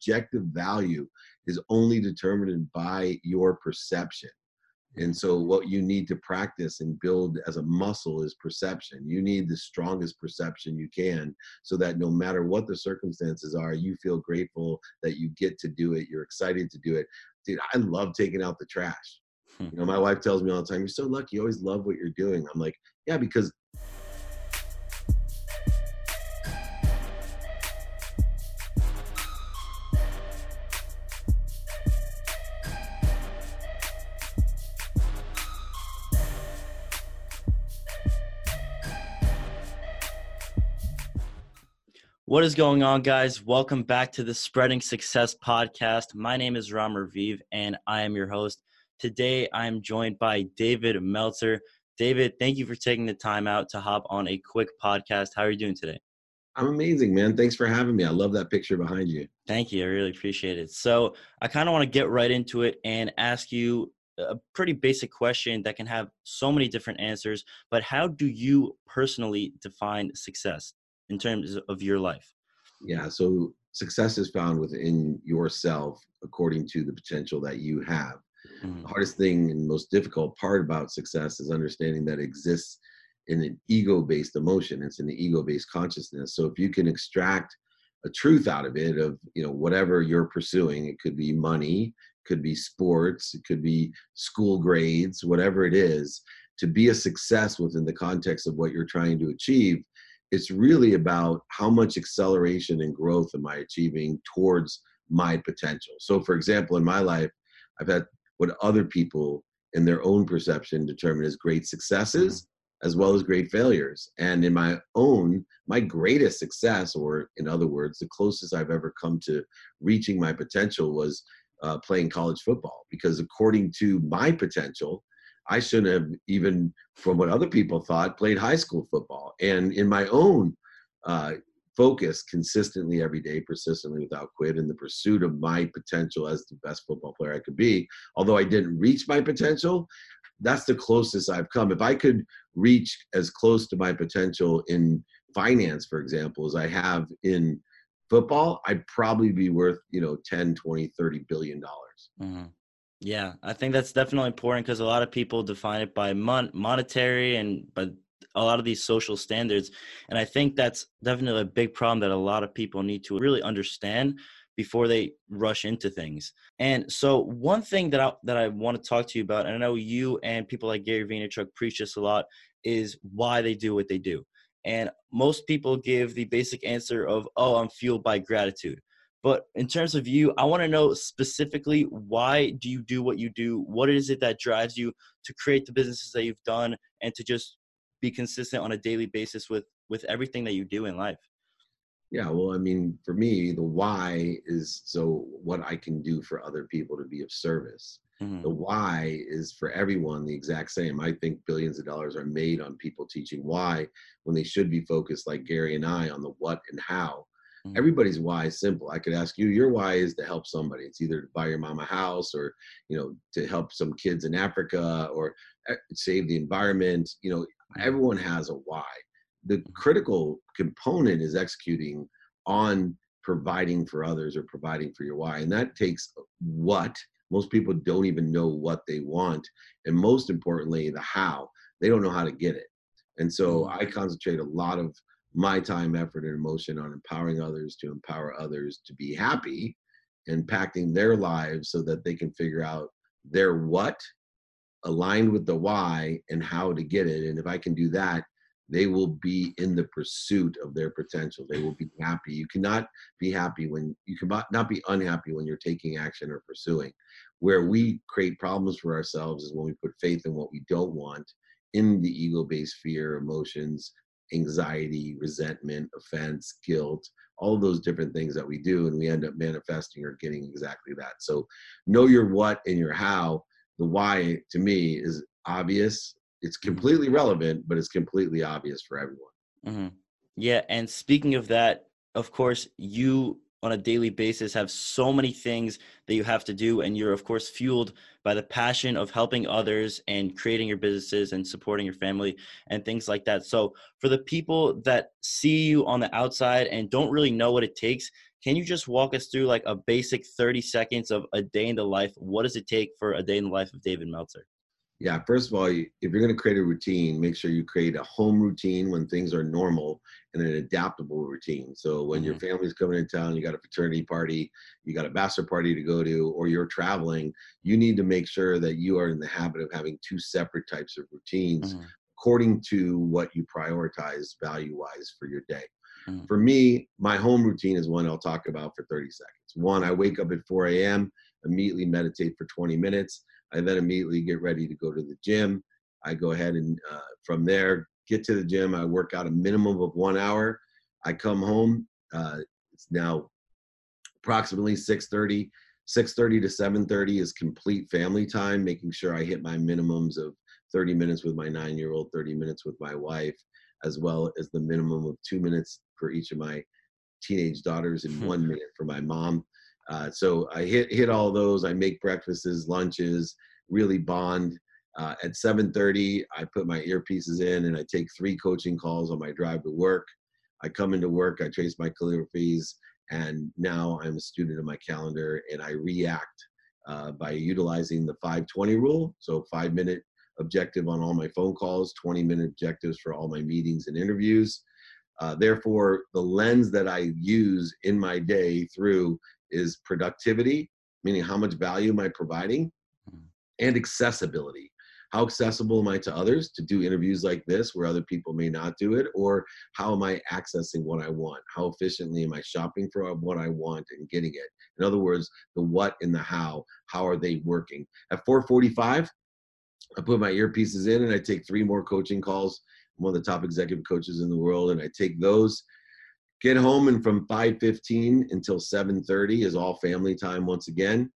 objective value is only determined by your perception. And so, what you need to practice and build as a muscle is perception. You need the strongest perception you can so that no matter what the circumstances are, you feel grateful that you get to do it. You're excited to do it. Dude, I love taking out the trash. Hmm. You know, my wife tells me all the time, You're so lucky. You always love what you're doing. I'm like, Yeah, because What is going on, guys? Welcome back to the Spreading Success podcast. My name is Ram Raviv, and I am your host. Today, I am joined by David Meltzer. David, thank you for taking the time out to hop on a quick podcast. How are you doing today? I'm amazing, man. Thanks for having me. I love that picture behind you. Thank you. I really appreciate it. So, I kind of want to get right into it and ask you a pretty basic question that can have so many different answers. But how do you personally define success? In terms of your life? Yeah, so success is found within yourself according to the potential that you have. Mm-hmm. The hardest thing and most difficult part about success is understanding that exists in an ego based emotion. It's an ego based consciousness. So if you can extract a truth out of it, of you know whatever you're pursuing, it could be money, could be sports, it could be school grades, whatever it is, to be a success within the context of what you're trying to achieve, it's really about how much acceleration and growth am I achieving towards my potential. So, for example, in my life, I've had what other people in their own perception determine as great successes mm-hmm. as well as great failures. And in my own, my greatest success, or in other words, the closest I've ever come to reaching my potential was uh, playing college football because according to my potential, I shouldn't have even, from what other people thought, played high school football. And in my own uh, focus, consistently every day, persistently without quit, in the pursuit of my potential as the best football player I could be, although I didn't reach my potential, that's the closest I've come. If I could reach as close to my potential in finance, for example, as I have in football, I'd probably be worth, you know, 10, 20, 30 billion dollars. Mm-hmm. Yeah, I think that's definitely important because a lot of people define it by mon- monetary and but a lot of these social standards, and I think that's definitely a big problem that a lot of people need to really understand before they rush into things. And so, one thing that I that I want to talk to you about, and I know you and people like Gary Vaynerchuk preach this a lot, is why they do what they do. And most people give the basic answer of, "Oh, I'm fueled by gratitude." But in terms of you, I want to know specifically why do you do what you do? What is it that drives you to create the businesses that you've done and to just be consistent on a daily basis with with everything that you do in life? Yeah, well, I mean, for me, the why is so what I can do for other people to be of service. Mm-hmm. The why is for everyone the exact same. I think billions of dollars are made on people teaching why when they should be focused, like Gary and I, on the what and how Mm-hmm. Everybody's why is simple. I could ask you, your why is to help somebody. It's either to buy your mom a house or, you know, to help some kids in Africa or eh, save the environment. You know, mm-hmm. everyone has a why. The mm-hmm. critical component is executing on providing for others or providing for your why. And that takes what. Most people don't even know what they want. And most importantly, the how. They don't know how to get it. And so I concentrate a lot of my time, effort, and emotion on empowering others to empower others to be happy, impacting their lives so that they can figure out their what aligned with the why and how to get it. And if I can do that, they will be in the pursuit of their potential. They will be happy. You cannot be happy when you cannot not be unhappy when you're taking action or pursuing. Where we create problems for ourselves is when we put faith in what we don't want in the ego based fear, emotions, anxiety, resentment, offense, guilt, all those different things that we do, and we end up manifesting or getting exactly that. So, know your what and your how. The why to me is obvious. It's mm-hmm. completely relevant, but it's completely obvious for everyone. Mm-hmm. Yeah, and speaking of that, of course, you on a daily basis have so many things that you have to do and you're of course fueled by the passion of helping others and creating your businesses and supporting your family and things like that. So for the people that see you on the outside and don't really know what it takes can you just walk us through like a basic 30 seconds of a day in the life? What does it take for a day in the life of david meltzer yeah, first of all, if you're going to create a routine, make sure you create a home routine when things are normal and an adaptable routine. So when mm-hmm. your family's coming in town, you got a fraternity party, you got a bachelor party to go to, or you're traveling, you need to make sure that you are in the habit of having two separate types of routines mm-hmm. according to what you prioritize value wise for your day. Mm-hmm. For me, my home routine is one I'll talk about for 30 seconds. One, I wake up at 4 a.m., immediately meditate for 20 minutes. I then immediately get ready to go to the gym. I go ahead and uh, from there get to the gym. I work out a minimum of one hour. I come home. Uh, it's now approximately 6:30. 6:30 to 7:30 is complete family time, making sure I hit my minimums of 30 minutes with my nine-year-old, 30 minutes with my wife, as well as the minimum of two minutes for each of my teenage daughters and hmm. one minute for my mom. Uh, so I hit hit all those. I make breakfasts, lunches, really bond. Uh, at 7:30, I put my earpieces in and I take three coaching calls on my drive to work. I come into work, I trace my calligraphies, and now I'm a student of my calendar and I react uh, by utilizing the 520 rule. So five minute objective on all my phone calls, 20 minute objectives for all my meetings and interviews. Uh, therefore, the lens that I use in my day through is productivity, meaning how much value am I providing, mm-hmm. and accessibility. How accessible am I to others to do interviews like this where other people may not do it? Or how am I accessing what I want? How efficiently am I shopping for what I want and getting it? In other words, the what and the how. How are they working? At 445, I put my earpieces in and I take three more coaching calls. I'm one of the top executive coaches in the world, and I take those get home and from 5.15 until 7.30 is all family time once again.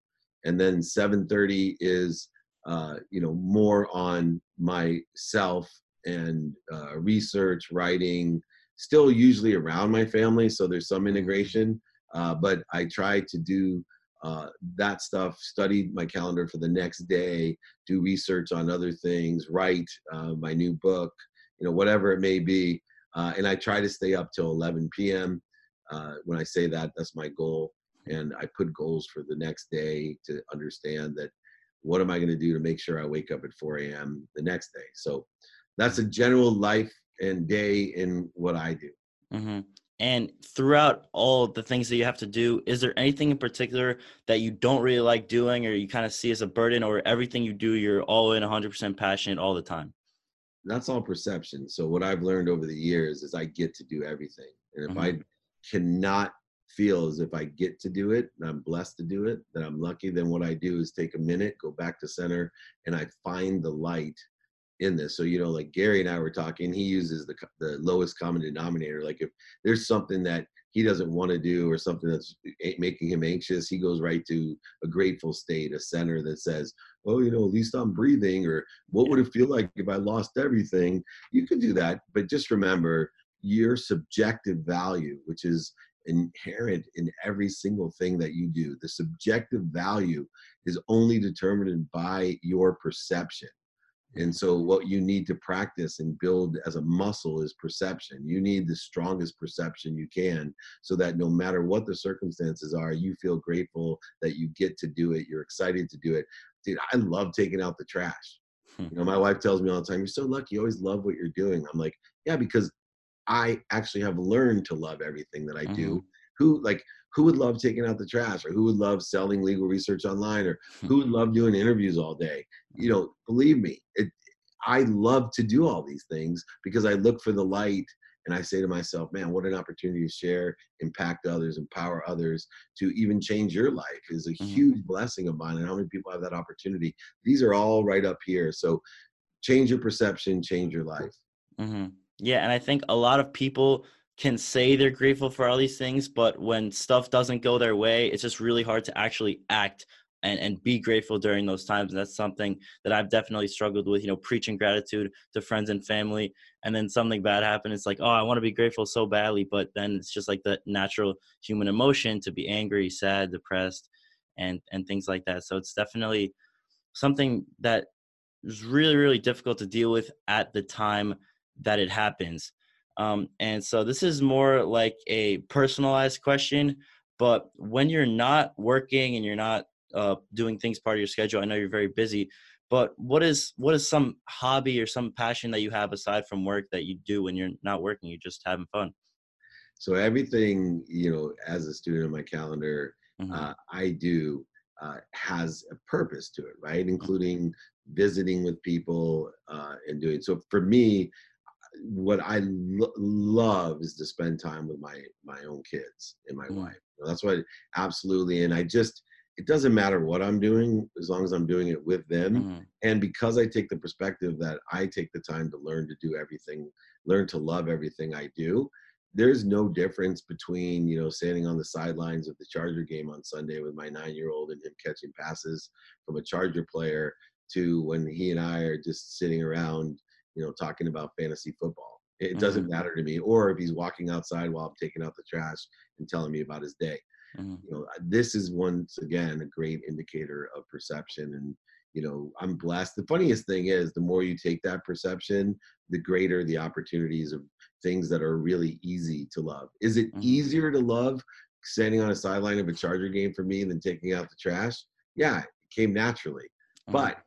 And then 7.30 is uh, you know more on myself and uh, research writing still usually around my family so there's some integration. Uh, but i try to do uh, that stuff study my calendar for the next day do research on other things write uh, my new book you know whatever it may be uh, and I try to stay up till 11 p.m. Uh, when I say that, that's my goal. And I put goals for the next day to understand that what am I going to do to make sure I wake up at 4 a.m. the next day. So that's a general life and day in what I do. Mm-hmm. And throughout all the things that you have to do, is there anything in particular that you don't really like doing or you kind of see as a burden or everything you do, you're all in 100% passionate all the time? That's all perception. So what I've learned over the years is I get to do everything. And if mm-hmm. I cannot feel as if I get to do it and I'm blessed to do it, that I'm lucky, then what I do is take a minute, go back to center, and I find the light in this. So, you know, like Gary and I were talking, he uses the, the lowest common denominator. Like if there's something that he doesn't want to do or something that's eh, making him anxious, he goes right to a grateful state, a center that says, oh, you know, at least I'm breathing, or what would it feel like if I lost everything? You could do that, but just remember your subjective value, which is inherent in every single thing that you do. The subjective value is only determined by your perception. And so, what you need to practice and build as a muscle is perception. You need the strongest perception you can so that no matter what the circumstances are, you feel grateful that you get to do it. You're excited to do it. Dude, I love taking out the trash. Hmm. You know, my wife tells me all the time, You're so lucky. You always love what you're doing. I'm like, Yeah, because I actually have learned to love everything that I do. Mm-hmm. Who, like, who would love taking out the trash or who would love selling legal research online or who would love doing interviews all day you know believe me it, i love to do all these things because i look for the light and i say to myself man what an opportunity to share impact others empower others to even change your life is a mm-hmm. huge blessing of mine and how many people have that opportunity these are all right up here so change your perception change your life mm-hmm. yeah and i think a lot of people can say they're grateful for all these things, but when stuff doesn't go their way, it's just really hard to actually act and and be grateful during those times. And that's something that i've definitely struggled with you know preaching gratitude to friends and family. And then something bad happens it's like oh i want to be grateful so badly but then it's just like the natural human emotion to be angry sad depressed and and things like that. So it's definitely something that is really really difficult to deal with at the time that it happens um, and so this is more like a personalized question but when you're not working and you're not uh, doing things part of your schedule i know you're very busy but what is what is some hobby or some passion that you have aside from work that you do when you're not working you're just having fun so everything you know as a student on my calendar mm-hmm. uh, i do uh, has a purpose to it right mm-hmm. including visiting with people uh, and doing so for me what i lo- love is to spend time with my my own kids and my mm-hmm. wife that's what absolutely. And I just, it doesn't matter what I'm doing as long as I'm doing it with them. Mm-hmm. And because I take the perspective that I take the time to learn to do everything, learn to love everything I do, there's no difference between, you know, standing on the sidelines of the Charger game on Sunday with my nine year old and him catching passes from a Charger player to when he and I are just sitting around, you know, talking about fantasy football. It doesn't mm-hmm. matter to me. Or if he's walking outside while I'm taking out the trash and telling me about his day. Mm-hmm. You know, this is once again a great indicator of perception. And, you know, I'm blessed. The funniest thing is the more you take that perception, the greater the opportunities of things that are really easy to love. Is it mm-hmm. easier to love standing on a sideline of a Charger game for me than taking out the trash? Yeah, it came naturally. Mm-hmm. But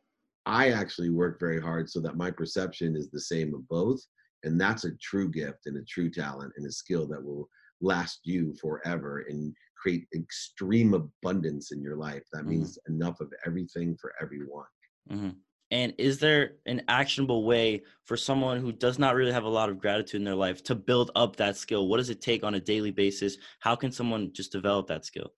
I actually work very hard so that my perception is the same of both. And that's a true gift and a true talent and a skill that will last you forever and create extreme abundance in your life. That mm-hmm. means enough of everything for everyone. Mm-hmm. And is there an actionable way for someone who does not really have a lot of gratitude in their life to build up that skill? What does it take on a daily basis? How can someone just develop that skill?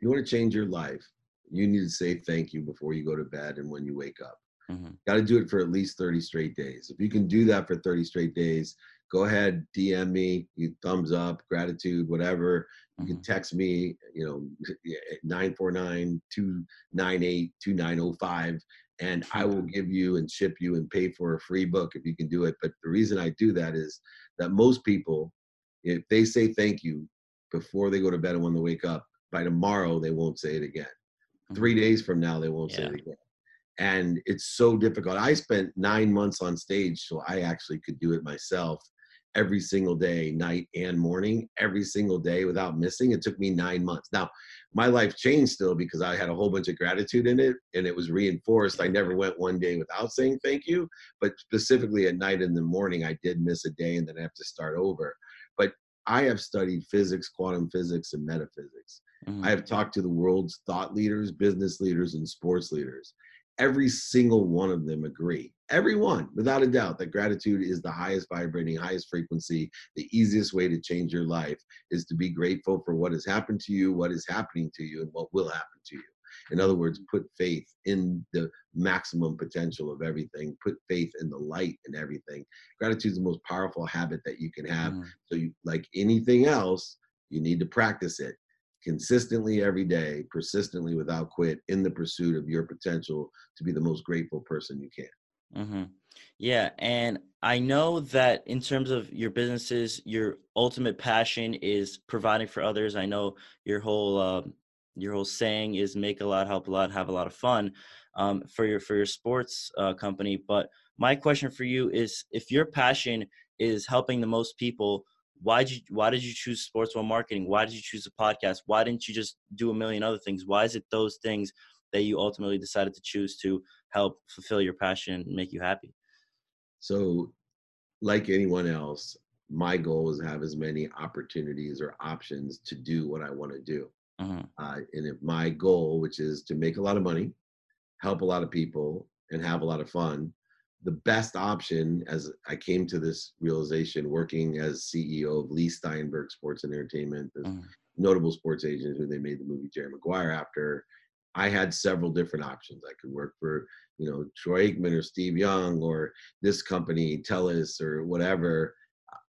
You want to change your life, you need to say thank you before you go to bed and when you wake up. Mm-hmm. Got to do it for at least 30 straight days. If you can do that for 30 straight days, go ahead, DM me, you thumbs up, gratitude, whatever. You mm-hmm. can text me, you know, 949 298 2905, and I will give you and ship you and pay for a free book if you can do it. But the reason I do that is that most people, if they say thank you before they go to bed and when they wake up, by tomorrow they won't say it again. Mm-hmm. Three days from now, they won't yeah. say it again and it's so difficult. I spent nine months on stage, so I actually could do it myself every single day, night and morning, every single day without missing. It took me nine months. Now, my life changed still because I had a whole bunch of gratitude in it and it was reinforced. I never went one day without saying thank you, but specifically at night and the morning, I did miss a day and then I have to start over. But I have studied physics, quantum physics, and metaphysics. Mm-hmm. I have talked to the world's thought leaders, business leaders, and sports leaders. Every single one of them agree. Everyone without a doubt that gratitude is the highest vibrating highest frequency. The easiest way to change your life is to be grateful for what has happened to you what is happening to you and what will happen to you. In other words put faith in the maximum potential of everything. Put faith in the light in everything. Gratitude is the most powerful habit that you can have. Mm. so you like anything else you need to practice it consistently every day, persistently without quit in the pursuit of your potential to be the most grateful person you can. Mm-hmm. Yeah. And I know that in terms of your businesses, your ultimate passion is providing for others. I know your whole, uh, your whole saying is make a lot, help a lot, have a lot of fun um, for your, for your sports uh, company. But my question for you is if your passion is helping the most people, why did you why did you choose sports world marketing? Why did you choose a podcast? Why didn't you just do a million other things? Why is it those things that you ultimately decided to choose to help fulfill your passion and make you happy? So like anyone else my goal is to have as many opportunities or options to do what i want to do. Mm-hmm. uh, and if my goal which is to make a lot of money help a lot of people and have a lot of fun the best option as I came to this realization working as CEO of Leigh Steinberg Sports and Entertainment, the mm. notable sports agent who they made the movie Jerry Maguire after. I had several different options. I could work for, you know, Troy Aikman or Steve Young or this company, Telus or whatever.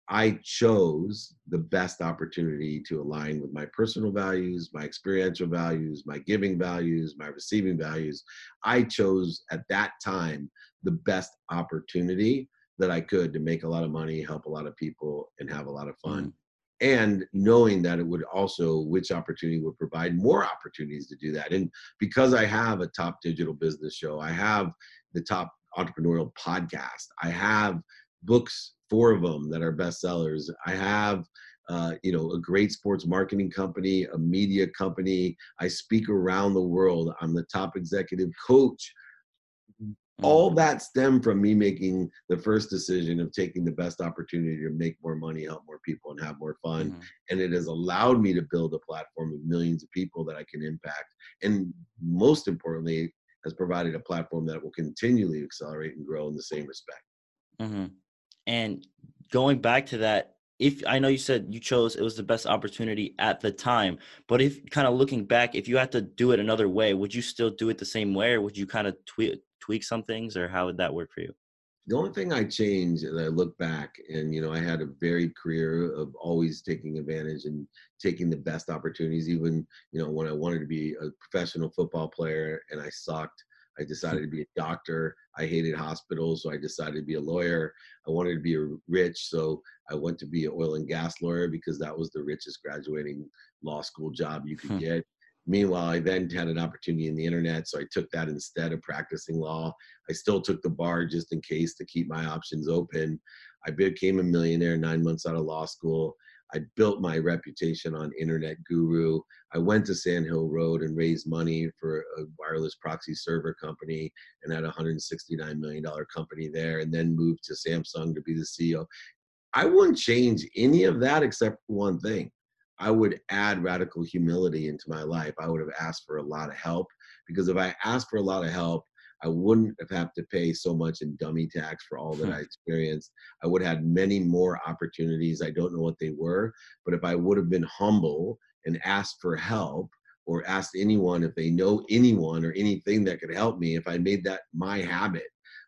I chose the best opportunity to align with my personal values, my experiential values, my giving values, my receiving values. I chose at that time the best opportunity that I could to make a lot of money, help a lot of people, and have a lot of fun. Mm. And knowing that it would also, which opportunity would provide more opportunities to do that. And because I have a top digital business show, I have the top entrepreneurial podcast, I have books, four of them that are bestsellers. I have uh, you know, a great sports marketing company, a media company. I speak around the world. I'm the top executive coach all mm-hmm. that stemmed from me making the first decision of taking the best opportunity to make more money help more people and have more fun mm-hmm. and it has allowed me to build a platform of millions of people that i can impact and most importantly has provided a platform that will continually accelerate and grow in the same respect mm-hmm. And going back to that if I know you said you chose it was the best opportunity at the time, but if kind of looking back, if you had to do it another way, would you still do it the same way, or would you kind of tweak tweak some things, or how would that work for you? The only thing I changed, and I look back, and you know, I had a varied career of always taking advantage and taking the best opportunities. Even you know, when I wanted to be a professional football player and I sucked, I decided to be a doctor. I hated hospitals, so I decided to be a lawyer. I wanted to be rich, so I went to be an oil and gas lawyer because that was the richest graduating law school job you could get. Meanwhile, I then had an opportunity in the internet, so I took that instead of practicing law. I still took the bar just in case to keep my options open. I became a millionaire nine months out of law school. I built my reputation on Internet Guru. I went to Sand Hill Road and raised money for a wireless proxy server company and had a $169 million company there, and then moved to Samsung to be the CEO. I wouldn't change any of that except one thing. I would add radical humility into my life. I would have asked for a lot of help because if I asked for a lot of help, I wouldn't have had to pay so much in dummy tax for all that hmm. I experienced. I would have had many more opportunities. I don't know what they were, but if I would have been humble and asked for help or asked anyone if they know anyone or anything that could help me, if I made that my habit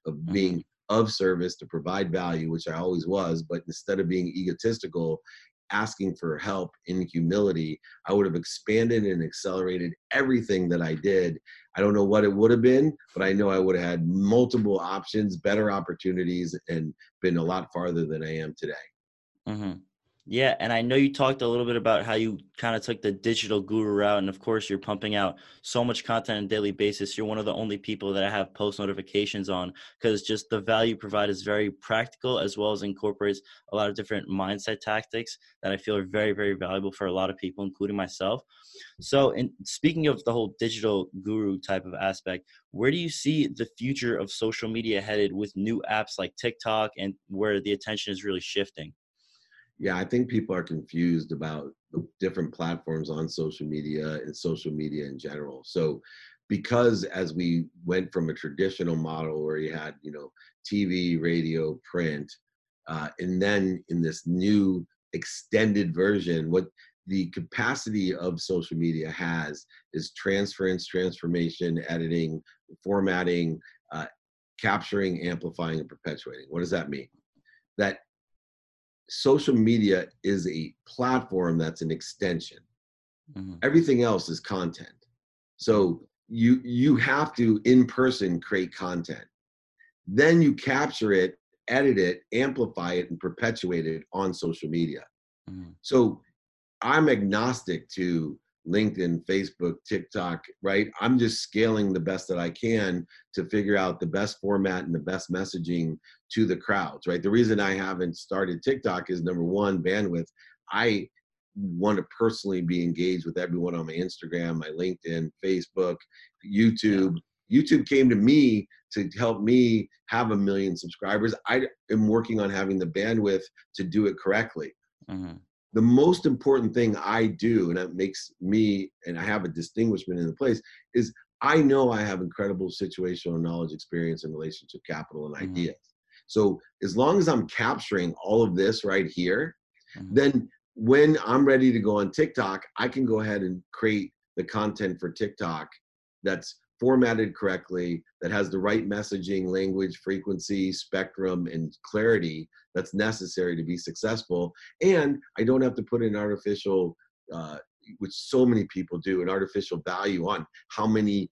of mm-hmm. being of service to provide value, which I always was, but instead of being egotistical asking for help in humility, I would have expanded and accelerated everything that I did. I don't know what it would have been, but I know I would have had multiple options, better opportunities, and been a lot farther than I am today. Mm-hmm. Yeah, and I know you talked a little bit about how you kind of took the digital guru route, and of course, you're pumping out so much content on a daily basis. You're one of the only people that I have post notifications on because just the value provided is very practical as well as incorporates a lot of different mindset tactics that I feel are very, very valuable for a lot of people, including myself. So, in speaking of the whole digital guru type of aspect, where do you see the future of social media headed with new apps like TikTok and where the attention is really shifting? Yeah, I think people are confused about the different platforms on social media and social media in general. So, because as we went from a traditional model where you had, you know, TV, radio, print, uh, and then in this new extended version, what the capacity of social media has is transference, transformation, editing, formatting, uh, capturing, amplifying, and perpetuating. What does that mean? That social media is a platform that's an extension. Mm-hmm. Everything else is content. So you you have to in person create content. Then you capture it, edit it, amplify it, and perpetuate it on social media. Mm-hmm. So I'm agnostic to LinkedIn, Facebook, TikTok, right? I'm just scaling the best that I can to figure out the best format and the best messaging to the crowds, right? The reason I haven't started TikTok is number one, bandwidth. I want to personally be engaged with everyone on my Instagram, my LinkedIn, Facebook, YouTube. YouTube came to me to help me have a million subscribers. I am working on having the bandwidth to do it correctly. Mm-hmm the most important thing I do, and that makes me, and I have a distinguishment in the place, is I know I have incredible situational knowledge, experience, and relationship capital and mm-hmm. ideas. So as long as I'm capturing all of this right here, mm-hmm. then when I'm ready to go on TikTok, I can go ahead and create the content for TikTok that's formatted correctly, that has the right messaging, language, frequency, spectrum, and clarity that's necessary to be successful. And I don't have to put an artificial, uh, which so many people do, an artificial value on how many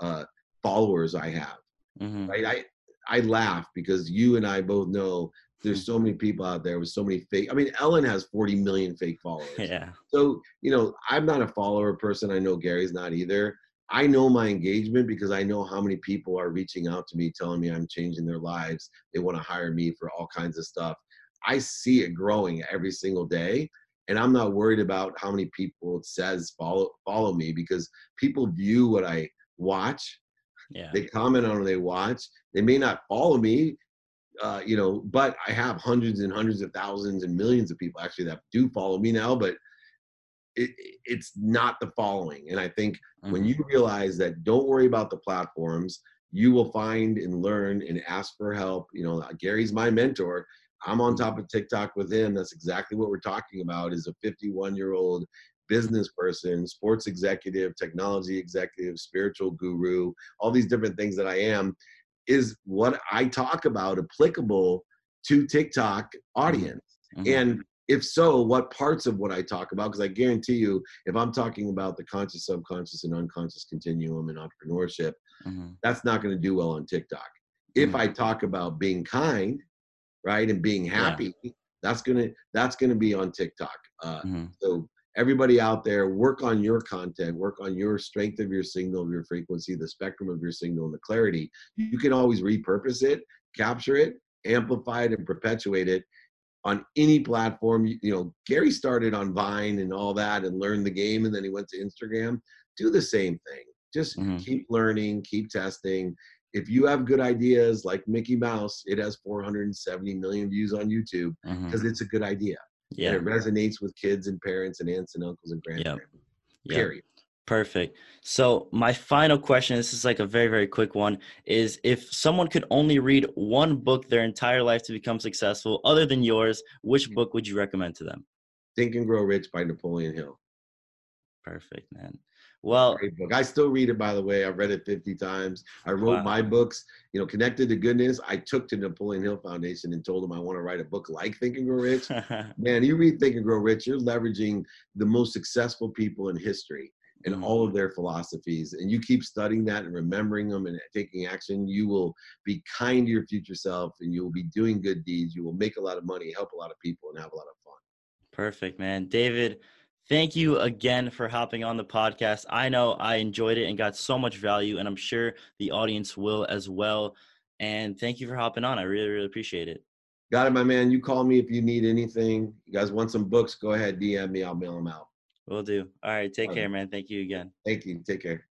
uh, followers I have. Mm-hmm. Right? I I laugh because you and I both know there's so many people out there with so many fake. I mean, Ellen has 40 million fake followers. Yeah. So you know, I'm not a follower person. I know Gary's not either. I know my engagement because I know how many people are reaching out to me telling me I'm changing their lives. They want to hire me for all kinds of stuff. I see it growing every single day. And I'm not worried about how many people it says follow follow me because people view what I watch. Yeah. They comment on what they watch. They may not follow me, uh, you know, but I have hundreds and hundreds of thousands and millions of people actually that do follow me now. But it, it's not the following. And I think mm-hmm. when you realize that, don't worry about the platforms. You will find and learn and ask for help. You know, Gary's my mentor. I'm on top of TikTok with him. That's exactly what we're talking about. Is a 51 year old business person, sports executive, technology executive, spiritual guru, all these different things that I am. Is what I talk about applicable to TikTok audience? Mm-hmm. And if so, what parts of what I talk about? Because I guarantee you, if I'm talking about the conscious, subconscious, and unconscious continuum and entrepreneurship, mm-hmm. that's not going to do well on TikTok. Mm-hmm. If I talk about being kind, right, and being happy, yeah. that's gonna that's gonna be on TikTok. Uh, mm-hmm. So everybody out there, work on your content, work on your strength of your signal, of your frequency, the spectrum of your signal, and the clarity. You can always repurpose it, capture it, amplify it, and perpetuate it on any platform. You, you know, Gary started on Vine and all that and learned the game, and then he went to Instagram. Do the same thing. Just mm-hmm. keep learning, keep testing. If you have good ideas like Mickey Mouse, it has 470 million views on YouTube because mm-hmm. it's a good idea. Yeah. And it resonates with kids and parents and aunts and uncles and grandparents. Yep. Period. Yep. Perfect. So my final question, this is like a very, very quick one, is if someone could only read one book their entire life to become successful, other than yours, which book would you recommend to them? Think and Grow Rich by Napoleon Hill. Perfect, man. Well. I still read it, by the way. I've read it 50 times. I wrote wow. my books, you know, Connected to Goodness. I took to Napoleon Hill Foundation and told them I want to write a book like Think and Grow Rich. Man, you read Think and Grow Rich, you're leveraging the most successful people in history and mm-hmm. all of their philosophies and you keep studying that and remembering them and taking action you will be kind to your future self and you will be doing good deeds. You will make a lot of money help a lot of people and have a lot of fun. Perfect man. David thank you again for hopping on the podcast. I know i enjoyed it and got so much value and i'm sure the audience will as well. And thank you for hopping on. I really really appreciate it. Got it my man. You call me if you need anything. You guys want some books go ahead dm me. I'll mail them out Will do. All right. Take care, man. Thank you again. Thank you. Take care.